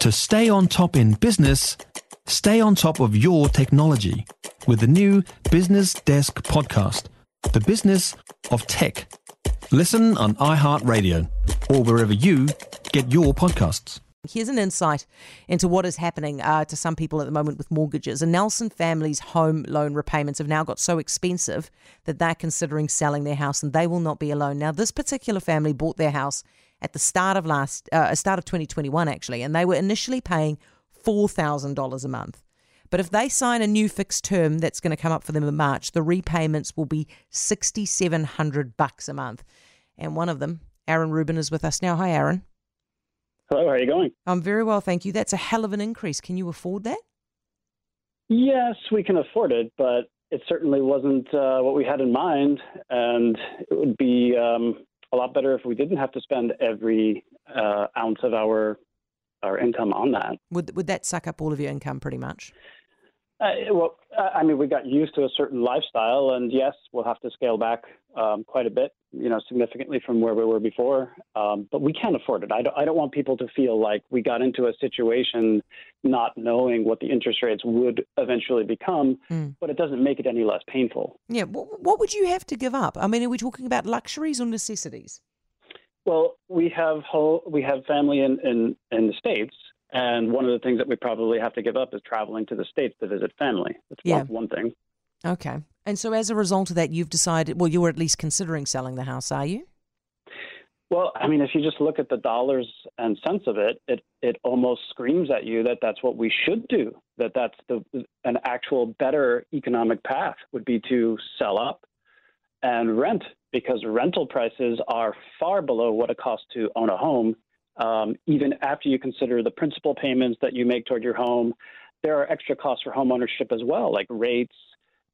To stay on top in business, stay on top of your technology with the new Business Desk podcast, The Business of Tech. Listen on iHeartRadio or wherever you get your podcasts. Here's an insight into what is happening uh, to some people at the moment with mortgages. A Nelson family's home loan repayments have now got so expensive that they're considering selling their house, and they will not be alone. Now, this particular family bought their house at the start of last, uh, start of 2021 actually, and they were initially paying four thousand dollars a month. But if they sign a new fixed term that's going to come up for them in March, the repayments will be 6,700 bucks a month. And one of them, Aaron Rubin, is with us now. Hi, Aaron. Hello, how are you going? I'm very well, thank you. That's a hell of an increase. Can you afford that? Yes, we can afford it, but it certainly wasn't uh, what we had in mind, and it would be um, a lot better if we didn't have to spend every uh, ounce of our our income on that. Would would that suck up all of your income pretty much? Uh, well, I mean, we got used to a certain lifestyle, and yes, we'll have to scale back um, quite a bit, you know, significantly from where we were before. Um, but we can't afford it. I don't, I don't want people to feel like we got into a situation not knowing what the interest rates would eventually become, mm. but it doesn't make it any less painful. Yeah. What, what would you have to give up? I mean, are we talking about luxuries or necessities? Well, we have whole, we have family in, in, in the states, and one of the things that we probably have to give up is traveling to the States to visit family. That's yeah. one, one thing. Okay. And so as a result of that, you've decided, well, you were at least considering selling the house, are you? Well, I mean, if you just look at the dollars and cents of it, it it almost screams at you that that's what we should do. That that's the an actual better economic path would be to sell up and rent because rental prices are far below what it costs to own a home um, even after you consider the principal payments that you make toward your home, there are extra costs for home ownership as well, like rates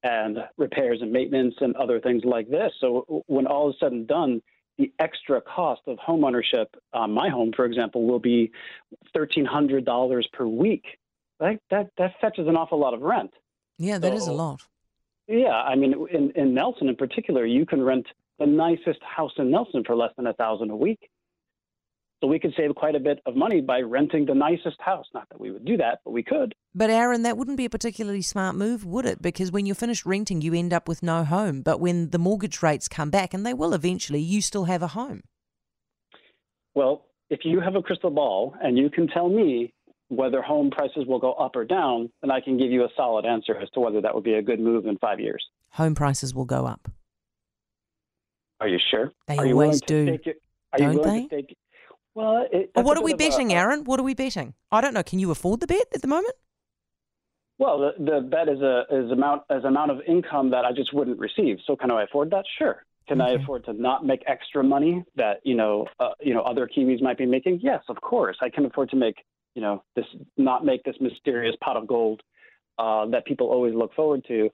and repairs and maintenance and other things like this. So when all is said and done, the extra cost of home ownership on my home, for example, will be thirteen hundred dollars per week. Right? That that fetches an awful lot of rent. Yeah, that so, is a lot. Yeah, I mean, in, in Nelson in particular, you can rent the nicest house in Nelson for less than a thousand a week. So we could save quite a bit of money by renting the nicest house. Not that we would do that, but we could. But Aaron, that wouldn't be a particularly smart move, would it? Because when you're finished renting, you end up with no home. But when the mortgage rates come back, and they will eventually, you still have a home. Well, if you have a crystal ball and you can tell me whether home prices will go up or down, then I can give you a solid answer as to whether that would be a good move in five years. Home prices will go up. Are you sure? They are always do. Are Don't you willing they? to stake, well, it, what are we betting, a, Aaron? What are we betting? I don't know. Can you afford the bet at the moment? Well, the, the bet is a is amount as amount of income that I just wouldn't receive. So can I afford that? Sure. Can okay. I afford to not make extra money that you know uh, you know other Kiwis might be making? Yes, of course. I can afford to make you know this not make this mysterious pot of gold uh, that people always look forward to.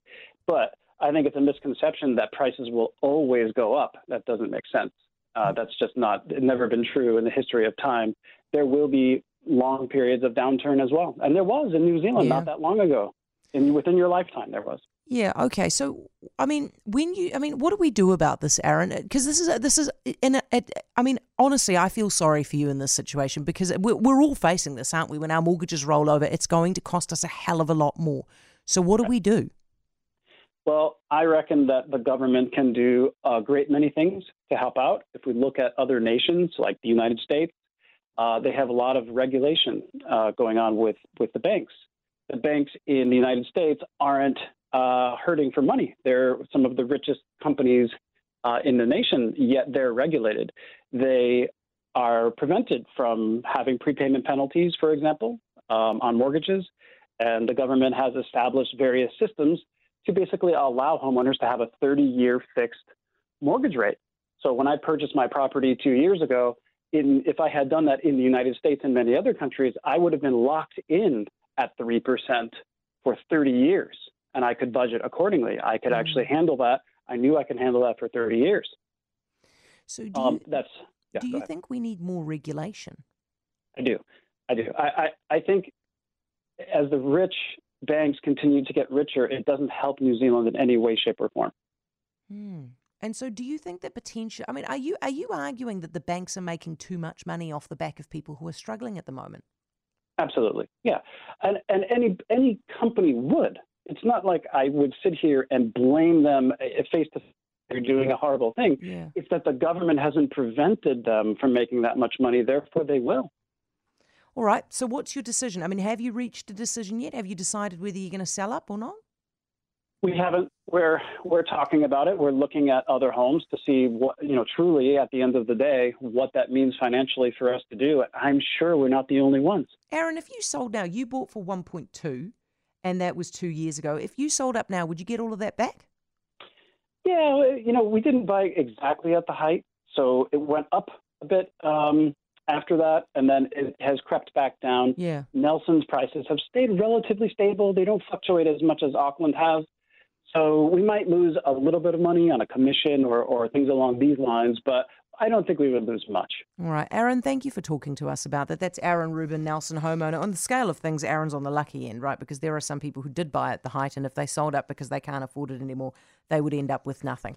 But I think it's a misconception that prices will always go up. That doesn't make sense. Uh, that's just not never been true in the history of time. There will be long periods of downturn as well, and there was in New Zealand yeah. not that long ago. In within your lifetime, there was. Yeah. Okay. So, I mean, when you, I mean, what do we do about this, Aaron? Because this is, this is, in I mean, honestly, I feel sorry for you in this situation because we're, we're all facing this, aren't we? When our mortgages roll over, it's going to cost us a hell of a lot more. So, what do we do? Well, I reckon that the government can do a great many things to help out. If we look at other nations like the United States, uh, they have a lot of regulation uh, going on with, with the banks. The banks in the United States aren't uh, hurting for money. They're some of the richest companies uh, in the nation, yet they're regulated. They are prevented from having prepayment penalties, for example, um, on mortgages. And the government has established various systems to basically allow homeowners to have a 30 year fixed mortgage rate. So when I purchased my property two years ago, in, if I had done that in the United States and many other countries, I would have been locked in at 3% for 30 years and I could budget accordingly. I could mm-hmm. actually handle that. I knew I could handle that for 30 years. So do um, you, that's, yeah, do you think we need more regulation? I do. I do. I, I, I think as the rich banks continue to get richer, it doesn't help New Zealand in any way, shape, or form. Hmm. And so, do you think that potential? I mean, are you are you arguing that the banks are making too much money off the back of people who are struggling at the moment? Absolutely, yeah, and and any any company would. It's not like I would sit here and blame them face to face. They're doing a horrible thing. Yeah. It's that the government hasn't prevented them from making that much money. Therefore, they will. All right. So, what's your decision? I mean, have you reached a decision yet? Have you decided whether you're going to sell up or not? We haven't. We're we're talking about it. We're looking at other homes to see what you know. Truly, at the end of the day, what that means financially for us to do. I'm sure we're not the only ones. Aaron, if you sold now, you bought for 1.2, and that was two years ago. If you sold up now, would you get all of that back? Yeah, you know, we didn't buy exactly at the height, so it went up a bit um, after that, and then it has crept back down. Yeah. Nelson's prices have stayed relatively stable. They don't fluctuate as much as Auckland has. So we might lose a little bit of money on a commission or, or things along these lines, but I don't think we would lose much. All right. Aaron, thank you for talking to us about that. That's Aaron Rubin, Nelson homeowner. On the scale of things, Aaron's on the lucky end, right? Because there are some people who did buy at the height, and if they sold up because they can't afford it anymore, they would end up with nothing.